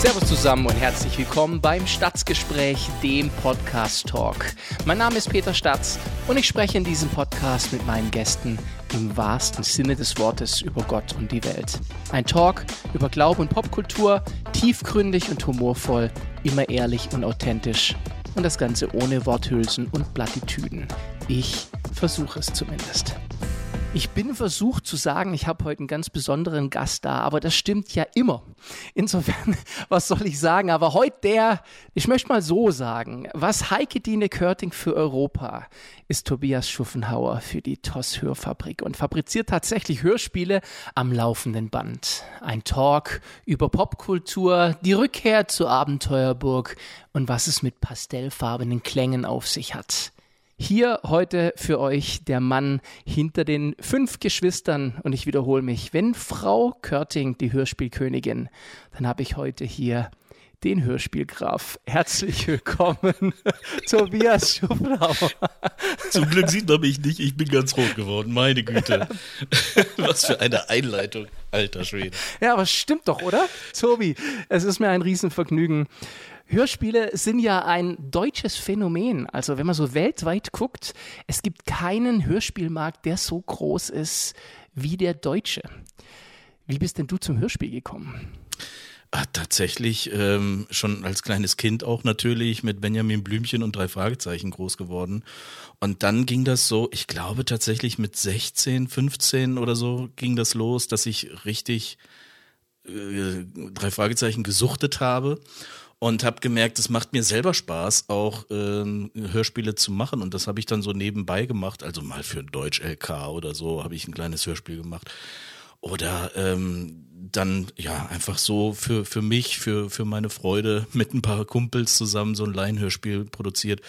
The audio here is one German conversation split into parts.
Servus zusammen und herzlich willkommen beim Stadtgespräch, dem Podcast Talk. Mein Name ist Peter Statz und ich spreche in diesem Podcast mit meinen Gästen im wahrsten Sinne des Wortes über Gott und die Welt. Ein Talk über Glaube und Popkultur, tiefgründig und humorvoll, immer ehrlich und authentisch und das Ganze ohne Worthülsen und Plattitüden. Ich versuche es zumindest. Ich bin versucht zu sagen, ich habe heute einen ganz besonderen Gast da, aber das stimmt ja immer. Insofern, was soll ich sagen? Aber heute der, ich möchte mal so sagen, was Heike Dine Körting für Europa ist Tobias Schuffenhauer für die TOS Hörfabrik und fabriziert tatsächlich Hörspiele am laufenden Band. Ein Talk über Popkultur, die Rückkehr zur Abenteuerburg und was es mit pastellfarbenen Klängen auf sich hat. Hier heute für euch der Mann hinter den fünf Geschwistern und ich wiederhole mich, wenn Frau Körting die Hörspielkönigin, dann habe ich heute hier den Hörspielgraf. Herzlich willkommen, Tobias Schubnauer. Zum Glück sieht man mich nicht, ich bin ganz rot geworden, meine Güte. Was für eine Einleitung, alter Schwede. Ja, aber stimmt doch, oder? Tobi, es ist mir ein Riesenvergnügen. Hörspiele sind ja ein deutsches Phänomen. Also wenn man so weltweit guckt, es gibt keinen Hörspielmarkt, der so groß ist wie der deutsche. Wie bist denn du zum Hörspiel gekommen? Ah, tatsächlich ähm, schon als kleines Kind auch natürlich mit Benjamin Blümchen und drei Fragezeichen groß geworden. Und dann ging das so, ich glaube tatsächlich mit 16, 15 oder so ging das los, dass ich richtig äh, drei Fragezeichen gesuchtet habe und habe gemerkt, es macht mir selber Spaß, auch ähm, Hörspiele zu machen. Und das habe ich dann so nebenbei gemacht. Also mal für Deutsch LK oder so habe ich ein kleines Hörspiel gemacht. Oder ähm, dann ja einfach so für für mich, für für meine Freude mit ein paar Kumpels zusammen so ein Laienhörspiel produziert.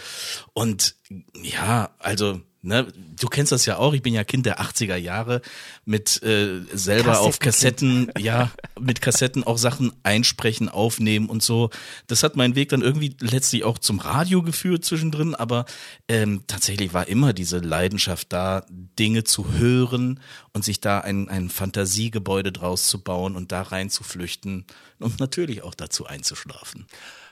Und ja, also Ne, du kennst das ja auch, ich bin ja Kind der 80er Jahre mit äh, selber auf Kassetten, ja, mit Kassetten auch Sachen einsprechen, aufnehmen und so. Das hat meinen Weg dann irgendwie letztlich auch zum Radio geführt zwischendrin, aber ähm, tatsächlich war immer diese Leidenschaft da, Dinge zu hören und sich da ein, ein Fantasiegebäude draus zu bauen und da reinzuflüchten und natürlich auch dazu einzuschlafen.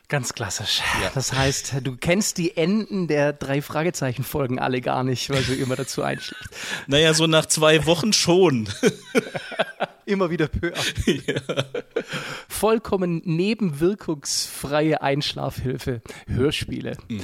Ganz klassisch. Ja. Das heißt, du kennst die Enden der drei Fragezeichen-Folgen alle gar nicht, weil du immer dazu einschlägst. Naja, so nach zwei Wochen schon. immer wieder peu ja. Vollkommen nebenwirkungsfreie Einschlafhilfe. Hörspiele. Mhm.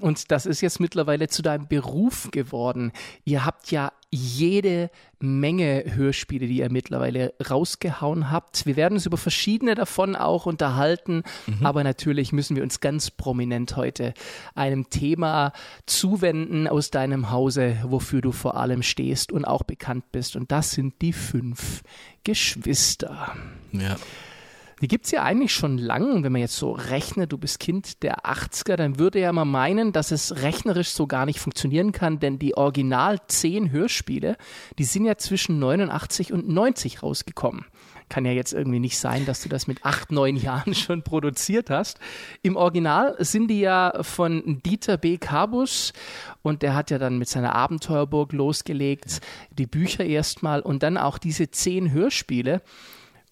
Und das ist jetzt mittlerweile zu deinem Beruf geworden. Ihr habt ja jede Menge Hörspiele, die ihr mittlerweile rausgehauen habt. Wir werden uns über verschiedene davon auch unterhalten, mhm. aber natürlich müssen wir uns ganz prominent heute einem Thema zuwenden aus deinem Hause, wofür du vor allem stehst und auch bekannt bist. Und das sind die fünf Geschwister. Ja. Die gibt es ja eigentlich schon lang. Wenn man jetzt so rechnet, du bist Kind der 80er, dann würde ja mal meinen, dass es rechnerisch so gar nicht funktionieren kann, denn die original zehn Hörspiele, die sind ja zwischen 89 und 90 rausgekommen. Kann ja jetzt irgendwie nicht sein, dass du das mit acht, neun Jahren schon produziert hast. Im Original sind die ja von Dieter B. Cabus und der hat ja dann mit seiner Abenteuerburg losgelegt, die Bücher erstmal und dann auch diese zehn Hörspiele.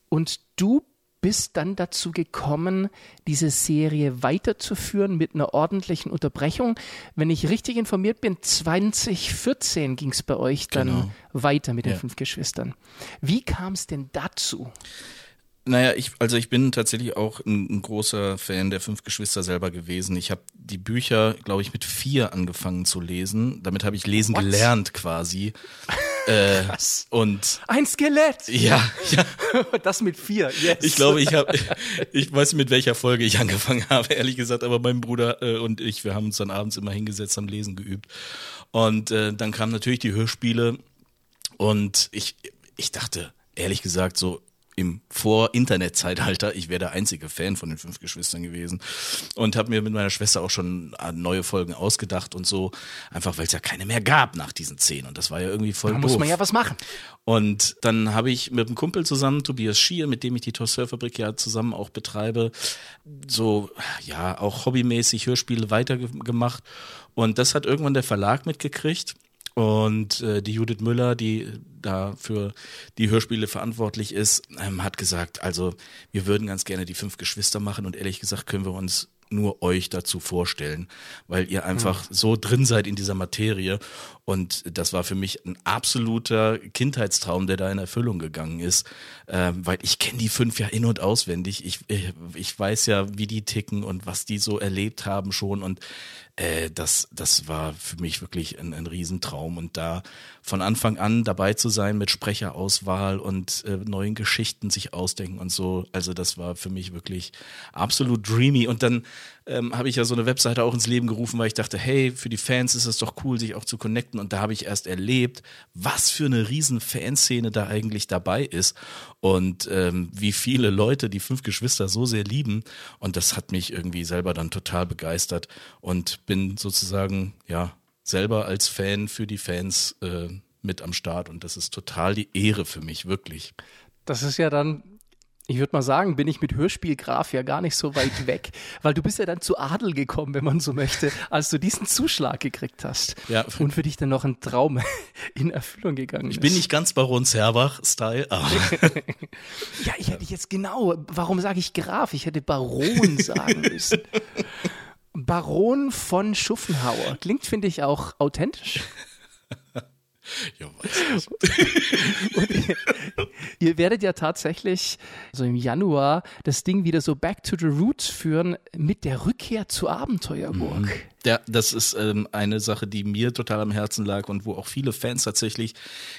Und du bist dann dazu gekommen, diese Serie weiterzuführen mit einer ordentlichen Unterbrechung. Wenn ich richtig informiert bin, 2014 ging es bei euch dann genau. weiter mit den ja. fünf Geschwistern. Wie kam es denn dazu? Naja, ich, also ich bin tatsächlich auch ein, ein großer Fan der fünf Geschwister selber gewesen. Ich habe die Bücher, glaube ich, mit vier angefangen zu lesen. Damit habe ich lesen What? gelernt quasi. Äh, Krass. Und ein Skelett. Ja, ja. Das mit vier. Yes. Ich glaube, ich habe, ich weiß nicht mit welcher Folge ich angefangen habe, ehrlich gesagt. Aber mein Bruder äh, und ich, wir haben uns dann abends immer hingesetzt, haben Lesen geübt. Und äh, dann kamen natürlich die Hörspiele und ich, ich dachte, ehrlich gesagt, so im Vor-Internet-Zeitalter. Ich wäre der einzige Fan von den fünf Geschwistern gewesen und habe mir mit meiner Schwester auch schon neue Folgen ausgedacht und so, einfach weil es ja keine mehr gab nach diesen zehn und das war ja irgendwie voll da doof. muss man ja was machen. Und dann habe ich mit einem Kumpel zusammen, Tobias Schier, mit dem ich die Tossurfabrik ja zusammen auch betreibe, so ja auch hobbymäßig Hörspiele weitergemacht und das hat irgendwann der Verlag mitgekriegt Und äh, die Judith Müller, die da für die Hörspiele verantwortlich ist, ähm, hat gesagt, also wir würden ganz gerne die fünf Geschwister machen und ehrlich gesagt können wir uns nur euch dazu vorstellen, weil ihr einfach mhm. so drin seid in dieser Materie. Und das war für mich ein absoluter Kindheitstraum, der da in Erfüllung gegangen ist, äh, weil ich kenne die fünf ja in- und auswendig. Ich, ich, ich weiß ja, wie die ticken und was die so erlebt haben schon. Und äh, das, das war für mich wirklich ein, ein Riesentraum. Und da von Anfang an dabei zu sein mit Sprecherauswahl und äh, neuen Geschichten sich ausdenken und so, also das war für mich wirklich absolut dreamy. Und dann ähm, habe ich ja so eine Webseite auch ins Leben gerufen, weil ich dachte, hey, für die Fans ist es doch cool, sich auch zu connecten. Und da habe ich erst erlebt, was für eine riesen Fanszene da eigentlich dabei ist und ähm, wie viele Leute die fünf Geschwister so sehr lieben. Und das hat mich irgendwie selber dann total begeistert und bin sozusagen, ja, selber als Fan für die Fans äh, mit am Start. Und das ist total die Ehre für mich, wirklich. Das ist ja dann ich würde mal sagen, bin ich mit Hörspielgraf ja gar nicht so weit weg, weil du bist ja dann zu Adel gekommen, wenn man so möchte, als du diesen Zuschlag gekriegt hast. Ja. Und für dich dann noch ein Traum in Erfüllung gegangen ist. Ich bin nicht ganz Baron Zerbach-Style, aber. ja, ich hätte jetzt genau, warum sage ich Graf? Ich hätte Baron sagen müssen. Baron von Schuffenhauer. Klingt, finde ich, auch authentisch. Ja, weiß ich. Ihr, ihr, werdet ja tatsächlich so im Januar das Ding wieder so back to the roots führen mit der Rückkehr zur Abenteuerburg. Mhm. Ja, das ist ähm, eine Sache, die mir total am Herzen lag und wo auch viele Fans tatsächlich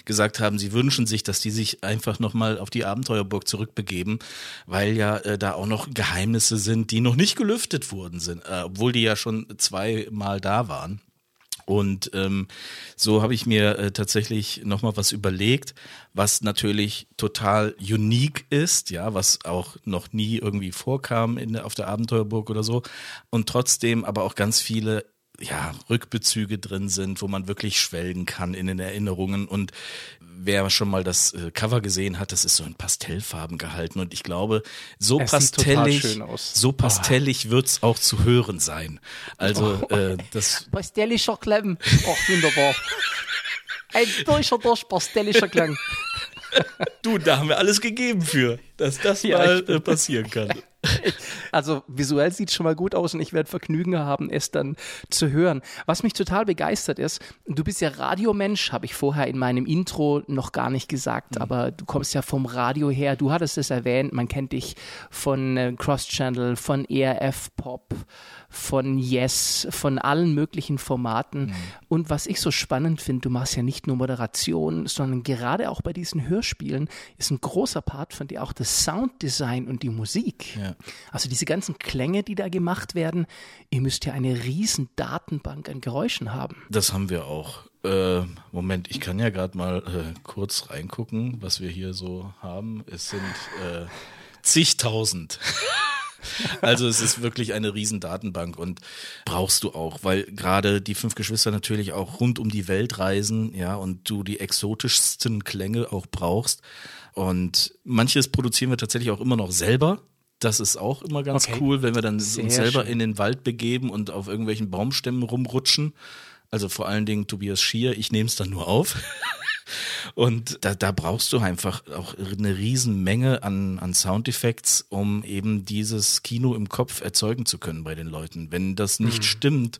gesagt haben, sie wünschen sich, dass die sich einfach nochmal auf die Abenteuerburg zurückbegeben, weil ja äh, da auch noch Geheimnisse sind, die noch nicht gelüftet wurden sind, äh, obwohl die ja schon zweimal da waren. Und ähm, so habe ich mir äh, tatsächlich nochmal was überlegt, was natürlich total unique ist, ja, was auch noch nie irgendwie vorkam in auf der Abenteuerburg oder so. Und trotzdem aber auch ganz viele ja, Rückbezüge drin sind, wo man wirklich schwelgen kann in den Erinnerungen. Und wer schon mal das äh, Cover gesehen hat, das ist so in Pastellfarben gehalten. Und ich glaube, so es pastellig, so pastellig oh. wird's auch zu hören sein. Also oh. äh, das. Pastellischer Klang. Ach, wunderbar. Ein durcher, durch pastellischer Klang. Du, da haben wir alles gegeben für, dass das ja, mal äh, passieren kann. Also visuell sieht es schon mal gut aus und ich werde Vergnügen haben, es dann zu hören. Was mich total begeistert ist, du bist ja Radiomensch, habe ich vorher in meinem Intro noch gar nicht gesagt, mhm. aber du kommst ja vom Radio her, du hattest es erwähnt, man kennt dich von äh, Cross Channel, von ERF Pop, von Yes, von allen möglichen Formaten. Mhm. Und was ich so spannend finde, du machst ja nicht nur Moderation, sondern gerade auch bei diesen Hörspielen ist ein großer Part von dir auch das Sounddesign und die Musik. Ja. Also diese ganzen Klänge, die da gemacht werden, ihr müsst ja eine riesen Datenbank an Geräuschen haben. Das haben wir auch. Äh, Moment, ich kann ja gerade mal äh, kurz reingucken, was wir hier so haben. Es sind äh, zigtausend. Also es ist wirklich eine riesen Datenbank und brauchst du auch, weil gerade die fünf Geschwister natürlich auch rund um die Welt reisen, ja, und du die exotischsten Klänge auch brauchst. Und manches produzieren wir tatsächlich auch immer noch selber. Das ist auch immer ganz okay. cool, wenn wir dann Sehr uns selber schön. in den Wald begeben und auf irgendwelchen Baumstämmen rumrutschen. Also vor allen Dingen Tobias Schier, ich nehme es dann nur auf. Und da, da brauchst du einfach auch eine Riesenmenge an, an Soundeffekts, um eben dieses Kino im Kopf erzeugen zu können bei den Leuten. Wenn das nicht mhm. stimmt,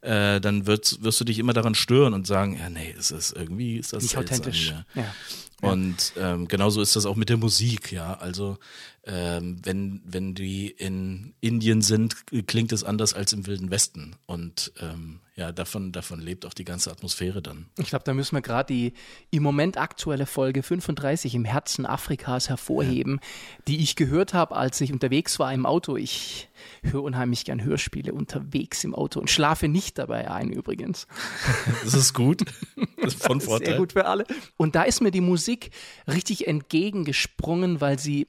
äh, dann wirst, wirst du dich immer daran stören und sagen, ja, nee, es ist irgendwie ist das nicht authentisch. Ja. ja. Und ähm, genauso ist das auch mit der Musik, ja. Also ähm, wenn, wenn die in Indien sind, klingt es anders als im Wilden Westen. Und ähm, ja, davon, davon lebt auch die ganze Atmosphäre dann. Ich glaube, da müssen wir gerade die im Moment aktuelle Folge 35 im Herzen Afrikas hervorheben, ja. die ich gehört habe, als ich unterwegs war im Auto. Ich höre unheimlich gern Hörspiele unterwegs im Auto und schlafe nicht dabei ein übrigens. Das ist gut. Das ist von Vorteil. Sehr gut für alle. Und da ist mir die Musik richtig entgegengesprungen, weil sie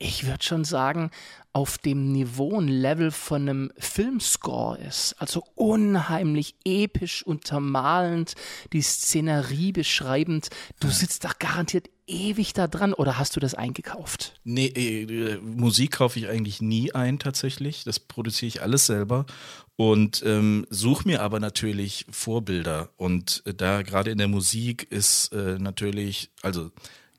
ich würde schon sagen, auf dem Niveau und Level von einem Filmscore ist. Also unheimlich episch, untermalend, die Szenerie beschreibend. Du sitzt da garantiert ewig da dran oder hast du das eingekauft? Nee, äh, Musik kaufe ich eigentlich nie ein tatsächlich. Das produziere ich alles selber und ähm, suche mir aber natürlich Vorbilder. Und äh, da gerade in der Musik ist äh, natürlich, also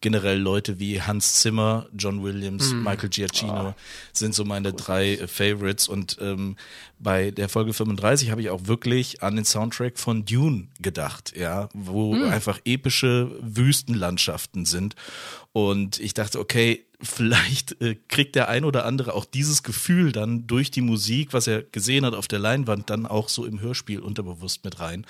generell Leute wie Hans Zimmer, John Williams, mm. Michael Giacchino oh. sind so meine drei Favorites. Und ähm, bei der Folge 35 habe ich auch wirklich an den Soundtrack von Dune gedacht, ja, wo mm. einfach epische Wüstenlandschaften sind. Und ich dachte, okay, vielleicht äh, kriegt der ein oder andere auch dieses Gefühl dann durch die Musik, was er gesehen hat auf der Leinwand, dann auch so im Hörspiel unterbewusst mit rein,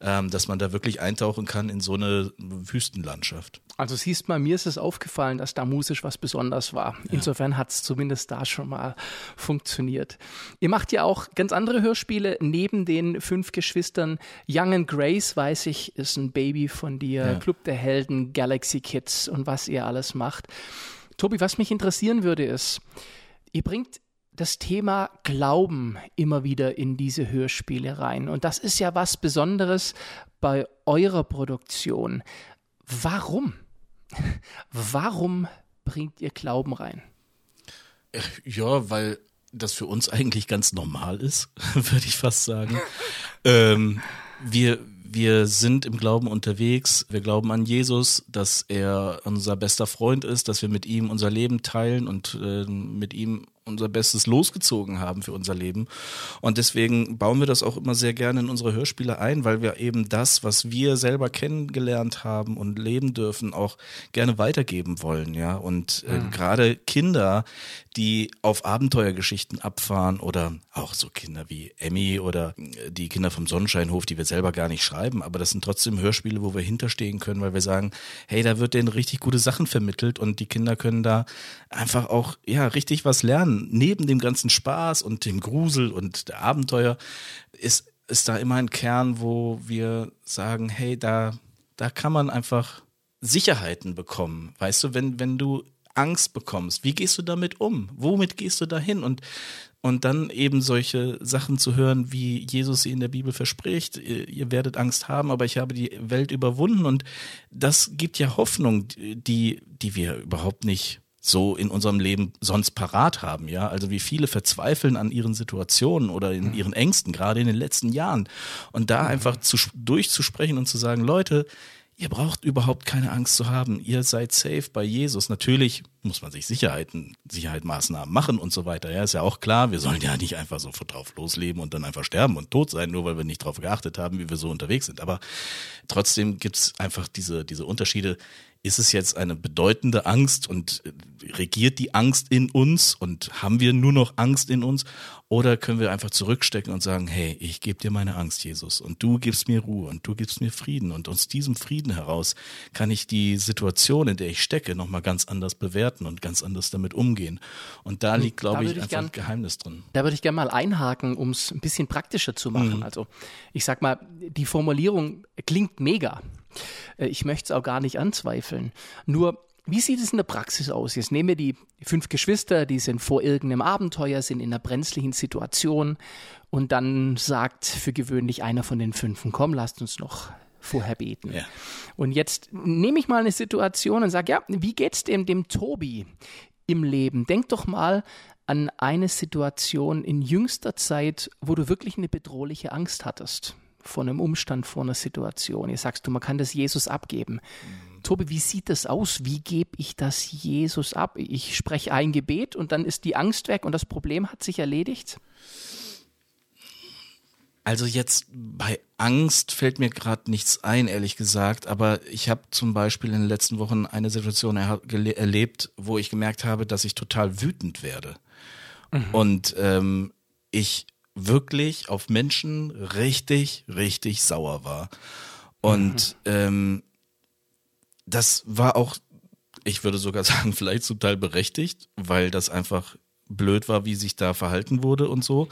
ähm, dass man da wirklich eintauchen kann in so eine Wüstenlandschaft. Also siehst mal, mir ist es aufgefallen, dass da musisch was Besonderes war. Insofern hat es zumindest da schon mal funktioniert. Ihr macht ja auch ganz andere Hörspiele neben den fünf Geschwistern. Young and Grace, weiß ich, ist ein Baby von dir. Ja. Club der Helden, Galaxy Kids und was ihr alles macht. Tobi, was mich interessieren würde, ist, ihr bringt das Thema Glauben immer wieder in diese Hörspiele rein. Und das ist ja was Besonderes bei eurer Produktion. Warum? Warum bringt ihr Glauben rein? Ja, weil das für uns eigentlich ganz normal ist, würde ich fast sagen. ähm, wir, wir sind im Glauben unterwegs. Wir glauben an Jesus, dass er unser bester Freund ist, dass wir mit ihm unser Leben teilen und äh, mit ihm unser Bestes losgezogen haben für unser Leben. Und deswegen bauen wir das auch immer sehr gerne in unsere Hörspiele ein, weil wir eben das, was wir selber kennengelernt haben und leben dürfen, auch gerne weitergeben wollen, ja. Und äh, mhm. gerade Kinder, die auf Abenteuergeschichten abfahren oder auch so Kinder wie Emmy oder äh, die Kinder vom Sonnenscheinhof, die wir selber gar nicht schreiben, aber das sind trotzdem Hörspiele, wo wir hinterstehen können, weil wir sagen, hey, da wird denen richtig gute Sachen vermittelt und die Kinder können da einfach auch, ja, richtig was lernen neben dem ganzen Spaß und dem Grusel und der Abenteuer ist, ist da immer ein Kern, wo wir sagen, hey, da, da kann man einfach Sicherheiten bekommen. Weißt du, wenn, wenn du Angst bekommst, wie gehst du damit um? Womit gehst du dahin? Und, und dann eben solche Sachen zu hören, wie Jesus sie in der Bibel verspricht, ihr, ihr, werdet Angst haben, aber ich habe die Welt überwunden. Und das gibt ja Hoffnung, die, die wir überhaupt nicht so in unserem Leben sonst parat haben, ja. Also wie viele verzweifeln an ihren Situationen oder in ihren Ängsten, gerade in den letzten Jahren. Und da mhm. einfach zu, durchzusprechen und zu sagen, Leute, ihr braucht überhaupt keine Angst zu haben. Ihr seid safe bei Jesus. Natürlich muss man sich Sicherheiten, Sicherheitsmaßnahmen machen und so weiter. Ja, ist ja auch klar. Wir sollen ja nicht einfach so drauf losleben und dann einfach sterben und tot sein, nur weil wir nicht darauf geachtet haben, wie wir so unterwegs sind. Aber trotzdem gibt's einfach diese, diese Unterschiede ist es jetzt eine bedeutende Angst und äh, regiert die Angst in uns und haben wir nur noch Angst in uns? Oder können wir einfach zurückstecken und sagen, hey, ich gebe dir meine Angst, Jesus, und du gibst mir Ruhe und du gibst mir Frieden. Und aus diesem Frieden heraus kann ich die Situation, in der ich stecke, nochmal ganz anders bewerten und ganz anders damit umgehen. Und da hm, liegt, glaube ich, einfach gern, ein Geheimnis drin. Da würde ich gerne mal einhaken, um es ein bisschen praktischer zu machen. Mhm. Also ich sag mal, die Formulierung klingt mega. Äh, ich möchte es auch gar nicht anzweifeln. Nur, wie sieht es in der Praxis aus? Jetzt nehmen wir die fünf Geschwister, die sind vor irgendeinem Abenteuer, sind in einer brenzlichen Situation und dann sagt für gewöhnlich einer von den fünfen, komm, lasst uns noch vorher beten. Ja. Und jetzt nehme ich mal eine Situation und sage, ja, wie geht's dem, dem Tobi im Leben? Denk doch mal an eine Situation in jüngster Zeit, wo du wirklich eine bedrohliche Angst hattest vor einem Umstand, vor einer Situation. Ihr sagst du, man kann das Jesus abgeben. Mhm. Tobi, wie sieht das aus? Wie gebe ich das Jesus ab? Ich spreche ein Gebet und dann ist die Angst weg und das Problem hat sich erledigt? Also jetzt bei Angst fällt mir gerade nichts ein, ehrlich gesagt. Aber ich habe zum Beispiel in den letzten Wochen eine Situation er erlebt, wo ich gemerkt habe, dass ich total wütend werde. Mhm. Und ähm, ich wirklich auf Menschen richtig, richtig sauer war. Und mhm. ähm, das war auch, ich würde sogar sagen, vielleicht zum Teil berechtigt, weil das einfach blöd war, wie sich da verhalten wurde und so.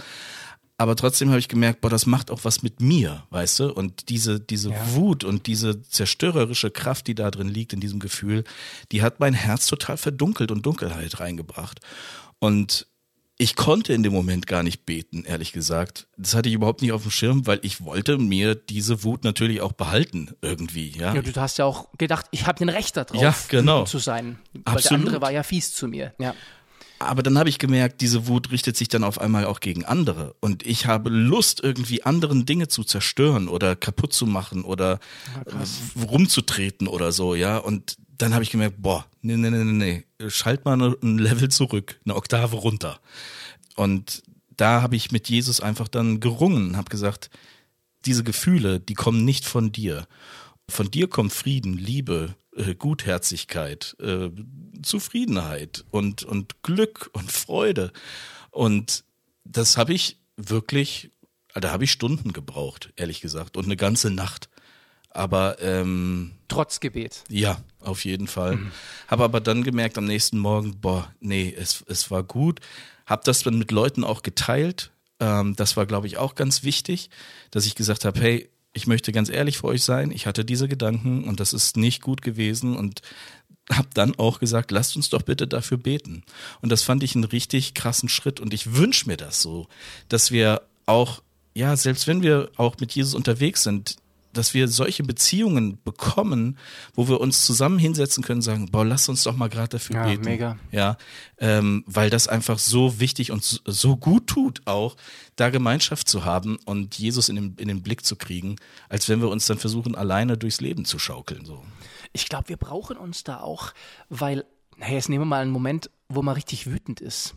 aber trotzdem habe ich gemerkt, boah, das macht auch was mit mir, weißt du? Und diese, diese ja. Wut und diese zerstörerische Kraft, die da drin liegt, in diesem Gefühl, die hat mein Herz total verdunkelt und Dunkelheit reingebracht. Und ich konnte in dem Moment gar nicht beten, ehrlich gesagt. Das hatte ich überhaupt nicht auf dem Schirm, weil ich wollte mir diese Wut natürlich auch behalten, irgendwie, ja. Ja, du hast ja auch gedacht, ich habe den Recht darauf, ja, genau. zu sein. Weil Absolut. der andere war ja fies zu mir, ja. Aber dann habe ich gemerkt, diese Wut richtet sich dann auf einmal auch gegen andere. Und ich habe Lust, irgendwie anderen Dinge zu zerstören oder kaputt zu machen oder ja, rumzutreten oder so, ja. Und dann habe ich gemerkt, boah, nee, nee, nee, nee, schalt mal ein Level zurück, eine Oktave runter. Und da habe ich mit Jesus einfach dann gerungen und habe gesagt, diese Gefühle, die kommen nicht von dir. Von dir kommt Frieden, Liebe, äh, Gutherzigkeit, äh, Zufriedenheit und, und Glück und Freude. Und das habe ich wirklich, da habe ich Stunden gebraucht, ehrlich gesagt, und eine ganze Nacht. Aber ähm, trotz Gebet. Ja, auf jeden Fall. Mhm. Habe aber dann gemerkt am nächsten Morgen, boah, nee, es, es war gut. Hab das dann mit Leuten auch geteilt. Ähm, das war, glaube ich, auch ganz wichtig, dass ich gesagt habe, hey, ich möchte ganz ehrlich vor euch sein, ich hatte diese Gedanken und das ist nicht gut gewesen und habe dann auch gesagt, lasst uns doch bitte dafür beten. Und das fand ich einen richtig krassen Schritt und ich wünsche mir das so, dass wir auch, ja, selbst wenn wir auch mit Jesus unterwegs sind, dass wir solche Beziehungen bekommen, wo wir uns zusammen hinsetzen können, sagen, boah, lass uns doch mal gerade dafür ja, beten. Mega. Ja, ähm, weil das einfach so wichtig und so, gut tut, auch da Gemeinschaft zu haben und Jesus in den, in den Blick zu kriegen, als wenn wir uns dann versuchen, alleine durchs Leben zu schaukeln. So. Ich glaube, wir brauchen uns da auch, weil, naja, jetzt nehmen wir mal einen Moment, wo man richtig wütend ist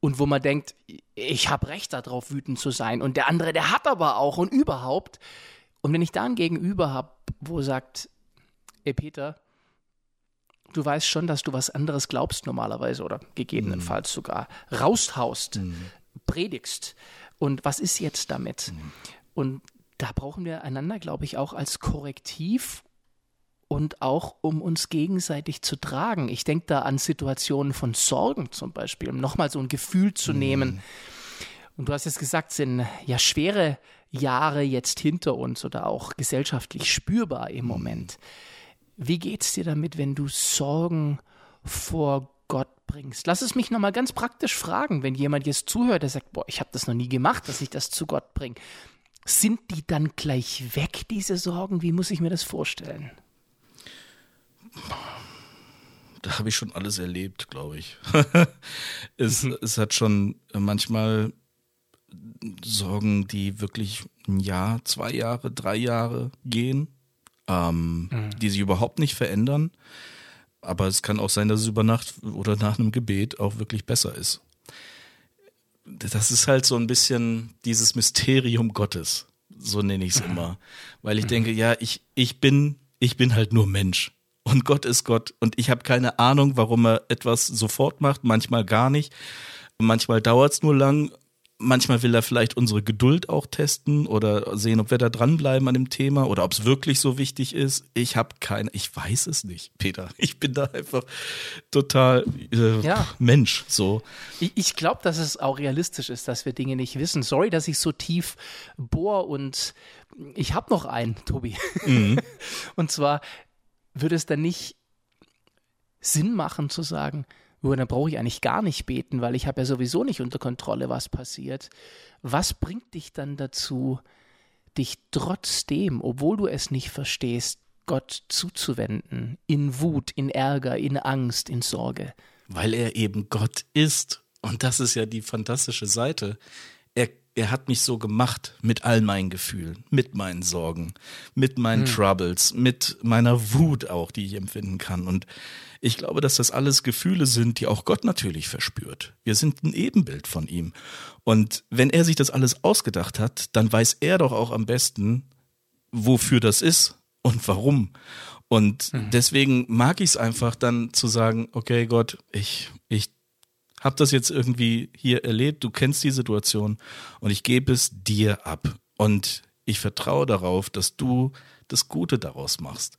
und wo man denkt, ich habe Recht darauf, wütend zu sein und der andere, der hat aber auch und überhaupt. Und wenn ich da ein Gegenüber habe, wo sagt, ey Peter, du weißt schon, dass du was anderes glaubst normalerweise oder gegebenenfalls mhm. sogar, raushaust, mhm. predigst. Und was ist jetzt damit? Mhm. Und da brauchen wir einander, glaube ich, auch als Korrektiv und auch um uns gegenseitig zu tragen. Ich denke da an Situationen von Sorgen zum Beispiel, um nochmal so ein Gefühl zu mhm. nehmen. Und du hast jetzt gesagt, sind ja schwere Jahre jetzt hinter uns oder auch gesellschaftlich spürbar im Moment. Wie geht's dir damit, wenn du Sorgen vor Gott bringst? Lass es mich nochmal ganz praktisch fragen, wenn jemand jetzt zuhört, der sagt, boah, ich habe das noch nie gemacht, dass ich das zu Gott bringe. Sind die dann gleich weg, diese Sorgen? Wie muss ich mir das vorstellen? Da habe ich schon alles erlebt, glaube ich. es, mhm. es hat schon manchmal Sorgen, die wirklich ein Jahr, zwei Jahre, drei Jahre gehen, ähm, mhm. die sich überhaupt nicht verändern. Aber es kann auch sein, dass es über Nacht oder nach einem Gebet auch wirklich besser ist. Das ist halt so ein bisschen dieses Mysterium Gottes, so nenne ich es mhm. immer. Weil ich mhm. denke, ja, ich, ich bin, ich bin halt nur Mensch. Und Gott ist Gott. Und ich habe keine Ahnung, warum er etwas sofort macht, manchmal gar nicht. Manchmal dauert es nur lang Manchmal will er vielleicht unsere Geduld auch testen oder sehen, ob wir da dranbleiben an dem Thema oder ob es wirklich so wichtig ist. Ich habe keine, ich weiß es nicht, Peter. Ich bin da einfach total äh, ja. Mensch. So. Ich, ich glaube, dass es auch realistisch ist, dass wir Dinge nicht wissen. Sorry, dass ich so tief bohr und ich habe noch einen, Tobi. Mhm. und zwar würde es dann nicht Sinn machen zu sagen, nur dann brauche ich eigentlich gar nicht beten, weil ich habe ja sowieso nicht unter Kontrolle, was passiert. Was bringt dich dann dazu, dich trotzdem, obwohl du es nicht verstehst, Gott zuzuwenden, in Wut, in Ärger, in Angst, in Sorge? Weil er eben Gott ist. Und das ist ja die fantastische Seite. Er, er hat mich so gemacht mit all meinen Gefühlen, mit meinen Sorgen, mit meinen hm. Troubles, mit meiner Wut auch, die ich empfinden kann. Und ich glaube, dass das alles Gefühle sind, die auch Gott natürlich verspürt. Wir sind ein Ebenbild von ihm. Und wenn er sich das alles ausgedacht hat, dann weiß er doch auch am besten, wofür das ist und warum. Und mhm. deswegen mag ich es einfach dann zu sagen, okay Gott, ich, ich habe das jetzt irgendwie hier erlebt, du kennst die Situation und ich gebe es dir ab. Und ich vertraue darauf, dass du das Gute daraus machst.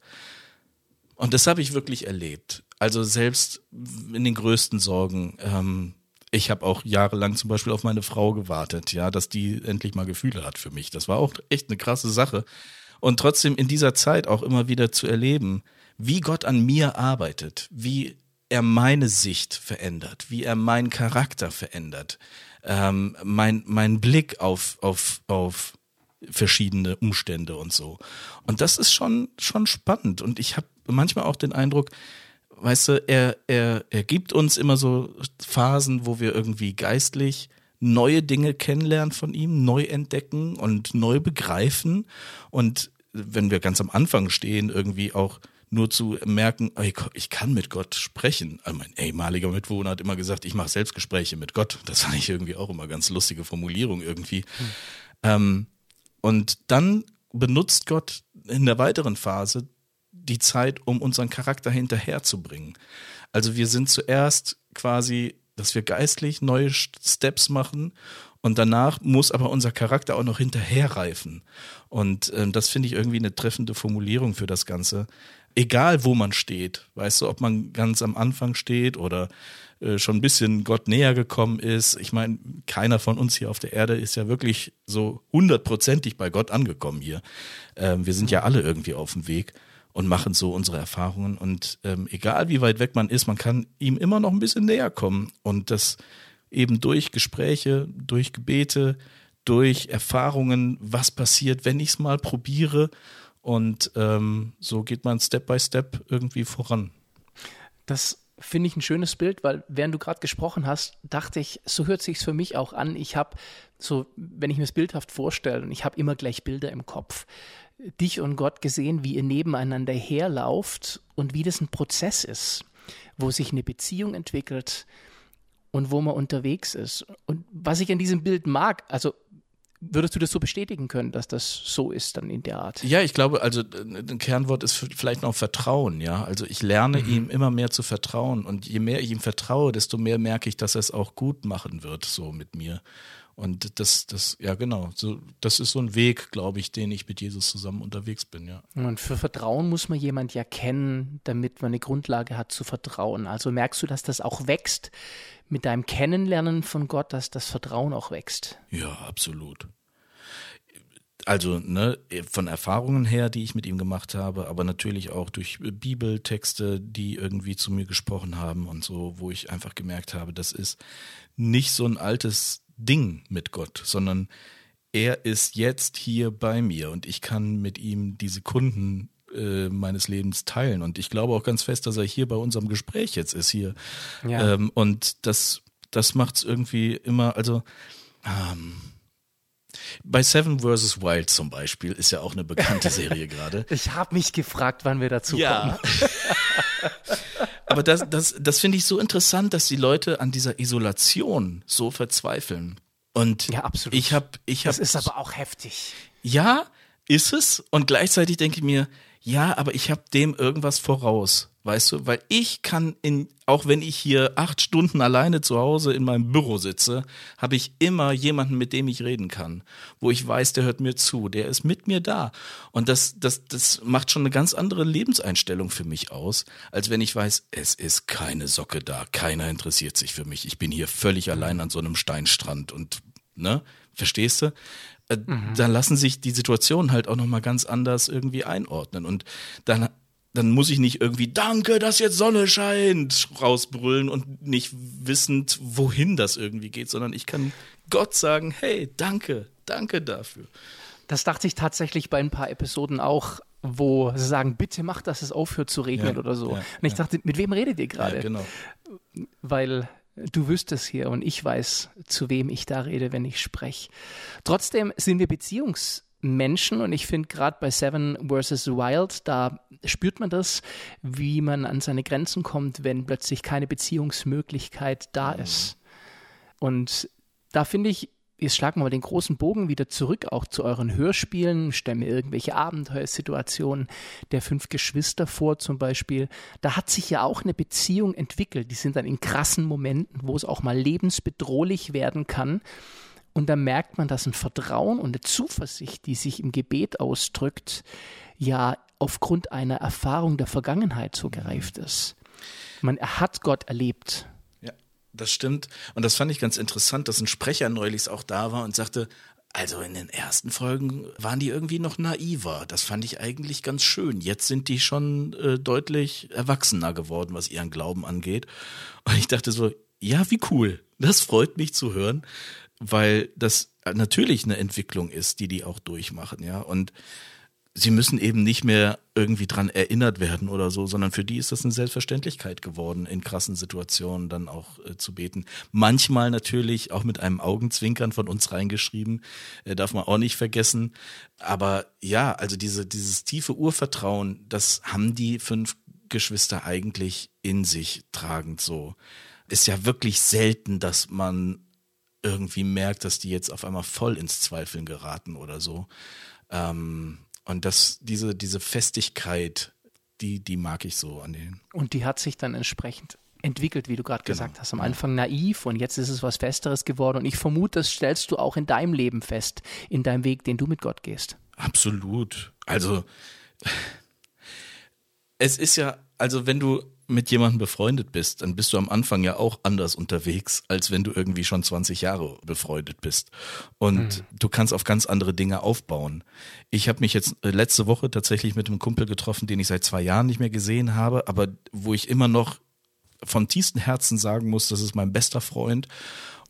Und das habe ich wirklich erlebt. Also selbst in den größten Sorgen, ähm, ich habe auch jahrelang zum Beispiel auf meine Frau gewartet, ja, dass die endlich mal Gefühle hat für mich. Das war auch echt eine krasse Sache. Und trotzdem in dieser Zeit auch immer wieder zu erleben, wie Gott an mir arbeitet, wie er meine Sicht verändert, wie er meinen Charakter verändert, ähm, mein, mein Blick auf, auf, auf verschiedene Umstände und so. Und das ist schon, schon spannend. Und ich habe manchmal auch den Eindruck, weißt du, er, er, er gibt uns immer so Phasen, wo wir irgendwie geistlich neue Dinge kennenlernen von ihm, neu entdecken und neu begreifen. Und wenn wir ganz am Anfang stehen, irgendwie auch nur zu merken, ich kann mit Gott sprechen. Also mein ehemaliger Mitwohner hat immer gesagt, ich mache Selbstgespräche mit Gott. Das fand ich irgendwie auch immer ganz lustige Formulierung irgendwie. Hm. Ähm, und dann benutzt Gott in der weiteren Phase die Zeit, um unseren Charakter hinterherzubringen. Also wir sind zuerst quasi, dass wir geistlich neue Steps machen und danach muss aber unser Charakter auch noch hinterherreifen. Und äh, das finde ich irgendwie eine treffende Formulierung für das Ganze. Egal, wo man steht, weißt du, ob man ganz am Anfang steht oder äh, schon ein bisschen Gott näher gekommen ist. Ich meine, keiner von uns hier auf der Erde ist ja wirklich so hundertprozentig bei Gott angekommen hier. Ähm, wir sind ja alle irgendwie auf dem Weg und machen so unsere Erfahrungen. Und ähm, egal wie weit weg man ist, man kann ihm immer noch ein bisschen näher kommen. Und das eben durch Gespräche, durch Gebete, durch Erfahrungen, was passiert, wenn ich es mal probiere. Und ähm, so geht man Step by Step irgendwie voran. Das finde ich ein schönes Bild, weil während du gerade gesprochen hast, dachte ich, so hört sich für mich auch an. Ich habe so, wenn ich mir das bildhaft vorstelle, und ich habe immer gleich Bilder im Kopf, dich und Gott gesehen, wie ihr nebeneinander herlauft und wie das ein Prozess ist, wo sich eine Beziehung entwickelt und wo man unterwegs ist. Und was ich an diesem Bild mag, also Würdest du das so bestätigen können, dass das so ist dann in der Art? Ja, ich glaube, also ein Kernwort ist vielleicht noch Vertrauen, ja. Also ich lerne mhm. ihm immer mehr zu vertrauen und je mehr ich ihm vertraue, desto mehr merke ich, dass er es auch gut machen wird, so mit mir. Und das, das, ja genau, so, das ist so ein Weg, glaube ich, den ich mit Jesus zusammen unterwegs bin, ja. Und für Vertrauen muss man jemand ja kennen, damit man eine Grundlage hat zu vertrauen. Also merkst du, dass das auch wächst mit deinem Kennenlernen von Gott, dass das Vertrauen auch wächst? Ja, absolut. Also ne, von Erfahrungen her, die ich mit ihm gemacht habe, aber natürlich auch durch Bibeltexte, die irgendwie zu mir gesprochen haben und so, wo ich einfach gemerkt habe, das ist nicht so ein altes Ding mit Gott, sondern er ist jetzt hier bei mir und ich kann mit ihm die Sekunden äh, meines Lebens teilen. Und ich glaube auch ganz fest, dass er hier bei unserem Gespräch jetzt ist hier. Ja. Ähm, und das, das macht es irgendwie immer, also ähm, bei Seven vs. Wild zum Beispiel ist ja auch eine bekannte Serie gerade. Ich habe mich gefragt, wann wir dazu ja. kommen. Aber das, das, das finde ich so interessant, dass die Leute an dieser Isolation so verzweifeln. Und ja, absolut. Ich habe, ich habe. Das ist aber auch heftig. Ja, ist es. Und gleichzeitig denke ich mir, ja, aber ich habe dem irgendwas voraus, weißt du, weil ich kann in, auch wenn ich hier acht Stunden alleine zu Hause in meinem Büro sitze, habe ich immer jemanden, mit dem ich reden kann, wo ich weiß, der hört mir zu, der ist mit mir da. Und das, das, das macht schon eine ganz andere Lebenseinstellung für mich aus, als wenn ich weiß, es ist keine Socke da, keiner interessiert sich für mich, ich bin hier völlig allein an so einem Steinstrand und, ne, verstehst du? Äh, mhm. dann lassen sich die Situationen halt auch nochmal ganz anders irgendwie einordnen. Und dann, dann muss ich nicht irgendwie Danke, dass jetzt Sonne scheint rausbrüllen und nicht wissend, wohin das irgendwie geht, sondern ich kann Gott sagen, hey, danke, danke dafür. Das dachte ich tatsächlich bei ein paar Episoden auch, wo sie sagen, bitte mach, dass es aufhört zu regnen ja, oder so. Ja, und ich dachte, mit wem redet ihr gerade? Ja, genau. Weil du wüsstest hier und ich weiß, zu wem ich da rede, wenn ich spreche. Trotzdem sind wir Beziehungsmenschen und ich finde gerade bei Seven vs. Wild, da spürt man das, wie man an seine Grenzen kommt, wenn plötzlich keine Beziehungsmöglichkeit da ist. Und da finde ich, jetzt schlagen wir mal den großen Bogen wieder zurück, auch zu euren Hörspielen, stellen mir irgendwelche Abenteuersituationen der fünf Geschwister vor zum Beispiel. Da hat sich ja auch eine Beziehung entwickelt. Die sind dann in krassen Momenten, wo es auch mal lebensbedrohlich werden kann. Und da merkt man, dass ein Vertrauen und eine Zuversicht, die sich im Gebet ausdrückt, ja aufgrund einer Erfahrung der Vergangenheit so gereift ist. Man hat Gott erlebt. Das stimmt. Und das fand ich ganz interessant, dass ein Sprecher neulich auch da war und sagte, also in den ersten Folgen waren die irgendwie noch naiver. Das fand ich eigentlich ganz schön. Jetzt sind die schon äh, deutlich erwachsener geworden, was ihren Glauben angeht. Und ich dachte so, ja, wie cool. Das freut mich zu hören, weil das natürlich eine Entwicklung ist, die die auch durchmachen, ja. Und sie müssen eben nicht mehr irgendwie dran erinnert werden oder so, sondern für die ist das eine Selbstverständlichkeit geworden, in krassen Situationen dann auch äh, zu beten. Manchmal natürlich auch mit einem Augenzwinkern von uns reingeschrieben, äh, darf man auch nicht vergessen. Aber ja, also diese, dieses tiefe Urvertrauen, das haben die fünf Geschwister eigentlich in sich tragend so. Ist ja wirklich selten, dass man irgendwie merkt, dass die jetzt auf einmal voll ins Zweifeln geraten oder so. Ähm, und das, diese, diese Festigkeit, die, die mag ich so an denen. Und die hat sich dann entsprechend entwickelt, wie du gerade genau. gesagt hast. Am Anfang naiv und jetzt ist es was Festeres geworden. Und ich vermute, das stellst du auch in deinem Leben fest, in deinem Weg, den du mit Gott gehst. Absolut. Also, es ist ja, also wenn du mit jemandem befreundet bist, dann bist du am Anfang ja auch anders unterwegs, als wenn du irgendwie schon 20 Jahre befreundet bist. Und mhm. du kannst auf ganz andere Dinge aufbauen. Ich habe mich jetzt äh, letzte Woche tatsächlich mit einem Kumpel getroffen, den ich seit zwei Jahren nicht mehr gesehen habe, aber wo ich immer noch von tiefstem Herzen sagen muss, das ist mein bester Freund.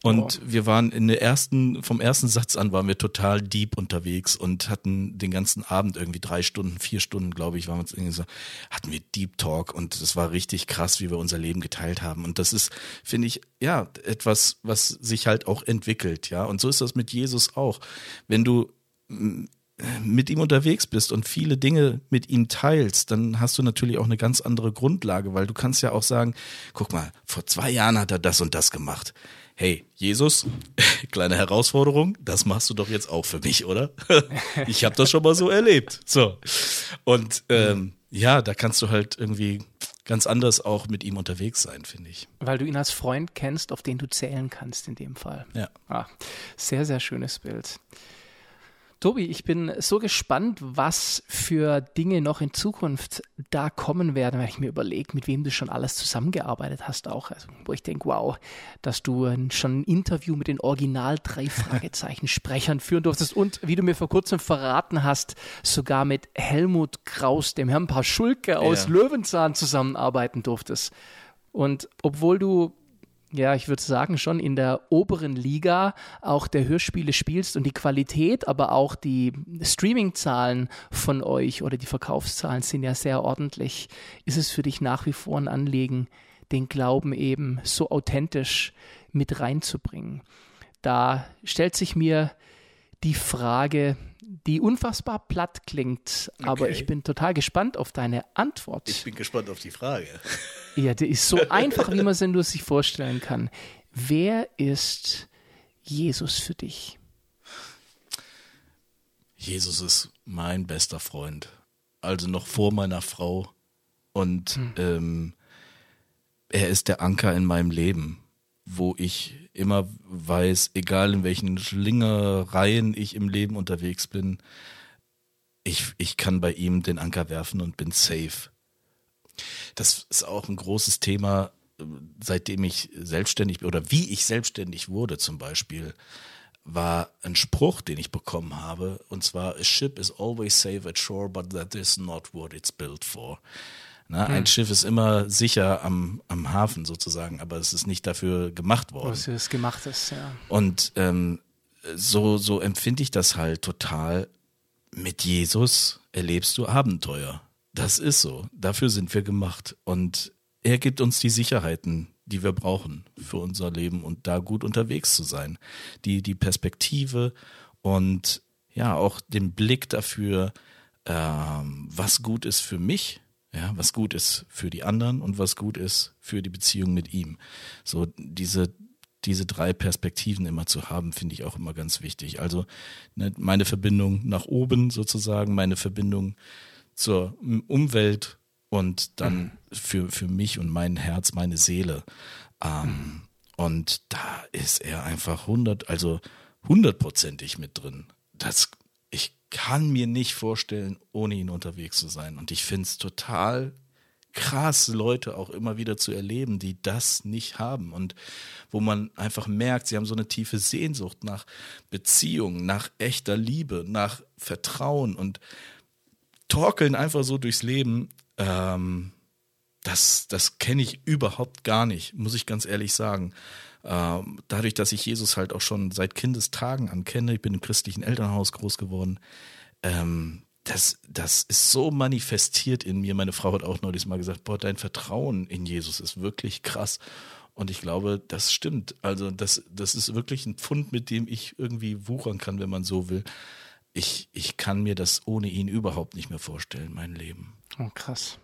Und oh. wir waren in der ersten, vom ersten Satz an waren wir total deep unterwegs und hatten den ganzen Abend irgendwie drei Stunden, vier Stunden, glaube ich, waren wir uns irgendwie so, hatten wir Deep Talk und es war richtig krass, wie wir unser Leben geteilt haben. Und das ist, finde ich, ja, etwas, was sich halt auch entwickelt, ja. Und so ist das mit Jesus auch. Wenn du mit ihm unterwegs bist und viele Dinge mit ihm teilst, dann hast du natürlich auch eine ganz andere Grundlage, weil du kannst ja auch sagen, guck mal, vor zwei Jahren hat er das und das gemacht hey, Jesus, kleine Herausforderung, das machst du doch jetzt auch für mich, oder? ich habe das schon mal so erlebt. So. Und ähm, ja, da kannst du halt irgendwie ganz anders auch mit ihm unterwegs sein, finde ich. Weil du ihn als Freund kennst, auf den du zählen kannst in dem Fall. Ja. Ah, sehr, sehr schönes Bild. Tobi, ich bin so gespannt, was für Dinge noch in Zukunft da kommen werden, weil ich mir überlege, mit wem du schon alles zusammengearbeitet hast, auch. Also, wo ich denke, wow, dass du schon ein Interview mit den Original drei Fragezeichen Sprechern führen durftest und wie du mir vor kurzem verraten hast, sogar mit Helmut Kraus, dem Herrn Paar Schulke aus ja. Löwenzahn zusammenarbeiten durftest. Und obwohl du ja, ich würde sagen, schon in der oberen Liga auch der Hörspiele spielst und die Qualität, aber auch die Streaming-Zahlen von euch oder die Verkaufszahlen sind ja sehr ordentlich. Ist es für dich nach wie vor ein Anliegen, den Glauben eben so authentisch mit reinzubringen? Da stellt sich mir die Frage, die unfassbar platt klingt, okay. aber ich bin total gespannt auf deine Antwort. Ich bin gespannt auf die Frage. Ja, die ist so einfach, wie man es nur sich vorstellen kann. Wer ist Jesus für dich? Jesus ist mein bester Freund. Also noch vor meiner Frau. Und hm. ähm, er ist der Anker in meinem Leben, wo ich immer weiß, egal in welchen Schlingereien ich im Leben unterwegs bin, ich, ich kann bei ihm den Anker werfen und bin safe. Das ist auch ein großes Thema, seitdem ich selbstständig oder wie ich selbstständig wurde zum Beispiel, war ein Spruch, den ich bekommen habe, und zwar, a ship is always safe at shore, but that is not what it's built for. Hm. Ein Schiff ist immer sicher am, am Hafen sozusagen, aber es ist nicht dafür gemacht worden. Was es gemacht ist, ja. Und ähm, so, so empfinde ich das halt total. Mit Jesus erlebst du Abenteuer. Das ist so. Dafür sind wir gemacht. Und er gibt uns die Sicherheiten, die wir brauchen für unser Leben und da gut unterwegs zu sein. Die, die Perspektive und ja, auch den Blick dafür, ähm, was gut ist für mich ja, was gut ist für die anderen und was gut ist für die Beziehung mit ihm. So diese diese drei Perspektiven immer zu haben, finde ich auch immer ganz wichtig. Also ne, meine Verbindung nach oben sozusagen, meine Verbindung zur Umwelt und dann mhm. für, für mich und mein Herz, meine Seele. Ähm. Und da ist er einfach hundert, also hundertprozentig mit drin. Das kann mir nicht vorstellen, ohne ihn unterwegs zu sein. Und ich finde es total krass, Leute auch immer wieder zu erleben, die das nicht haben und wo man einfach merkt, sie haben so eine tiefe Sehnsucht nach Beziehung, nach echter Liebe, nach Vertrauen und torkeln einfach so durchs Leben. Ähm, das, das kenne ich überhaupt gar nicht, muss ich ganz ehrlich sagen. Ähm, dadurch, dass ich Jesus halt auch schon seit Kindestagen an kenne, ich bin im christlichen Elternhaus groß geworden, ähm, das, das ist so manifestiert in mir. Meine Frau hat auch neulich mal gesagt, boah, dein Vertrauen in Jesus ist wirklich krass. Und ich glaube, das stimmt. Also das, das ist wirklich ein Pfund, mit dem ich irgendwie wuchern kann, wenn man so will. Ich, ich kann mir das ohne ihn überhaupt nicht mehr vorstellen, mein Leben. Oh, krass.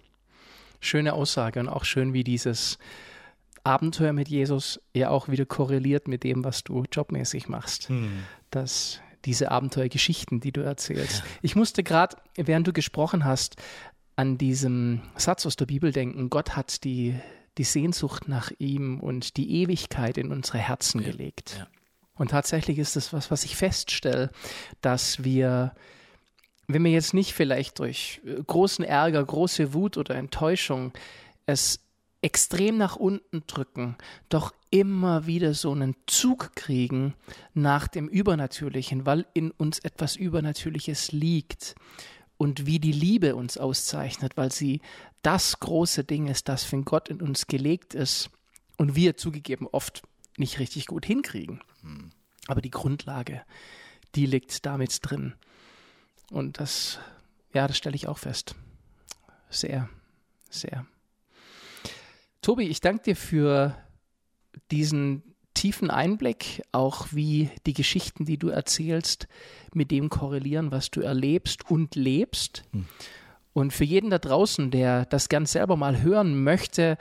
Schöne Aussage und auch schön, wie dieses Abenteuer mit Jesus ja auch wieder korreliert mit dem, was du jobmäßig machst. Hm. Dass diese Abenteuergeschichten, die du erzählst. Ja. Ich musste gerade, während du gesprochen hast, an diesem Satz aus der Bibel denken, Gott hat die, die Sehnsucht nach ihm und die Ewigkeit in unsere Herzen ja. gelegt. Ja. Und tatsächlich ist es was, was ich feststelle, dass wir, wenn wir jetzt nicht vielleicht durch großen Ärger, große Wut oder Enttäuschung es extrem nach unten drücken, doch immer wieder so einen Zug kriegen nach dem Übernatürlichen, weil in uns etwas Übernatürliches liegt und wie die Liebe uns auszeichnet, weil sie das große Ding ist, das von Gott in uns gelegt ist und wir zugegeben oft nicht richtig gut hinkriegen. Hm. Aber die Grundlage, die liegt damit drin. Und das, ja, das stelle ich auch fest. Sehr, sehr. Tobi, ich danke dir für diesen tiefen Einblick, auch wie die Geschichten, die du erzählst, mit dem korrelieren, was du erlebst und lebst. Hm. Und für jeden da draußen, der das ganz selber mal hören möchte,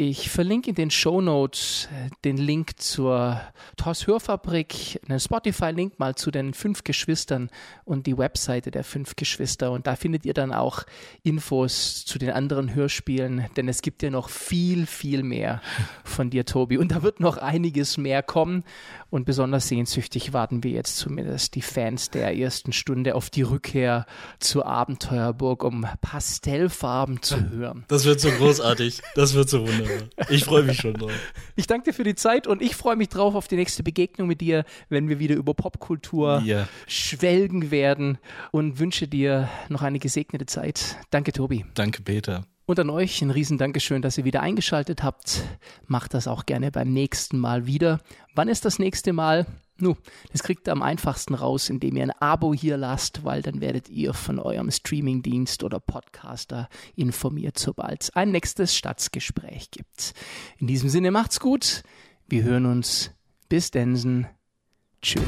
ich verlinke in den Show Notes äh, den Link zur TOS Hörfabrik, einen Spotify-Link mal zu den fünf Geschwistern und die Webseite der fünf Geschwister. Und da findet ihr dann auch Infos zu den anderen Hörspielen, denn es gibt ja noch viel, viel mehr von dir, Tobi. Und da wird noch einiges mehr kommen. Und besonders sehnsüchtig warten wir jetzt zumindest die Fans der ersten Stunde auf die Rückkehr zur Abenteuerburg, um Pastellfarben zu hören. Das wird so großartig. Das wird so wunderbar. Ich freue mich schon drauf. Ich danke dir für die Zeit und ich freue mich drauf auf die nächste Begegnung mit dir, wenn wir wieder über Popkultur ja. schwelgen werden und wünsche dir noch eine gesegnete Zeit. Danke, Tobi. Danke, Peter. Und an euch ein riesen Dankeschön, dass ihr wieder eingeschaltet habt. Macht das auch gerne beim nächsten Mal wieder. Wann ist das nächste Mal? Nu, das kriegt ihr am einfachsten raus, indem ihr ein Abo hier lasst, weil dann werdet ihr von eurem Streamingdienst oder Podcaster informiert, sobald es ein nächstes Staatsgespräch gibt. In diesem Sinne macht's gut. Wir hören uns. Bis Densen. Tschüss.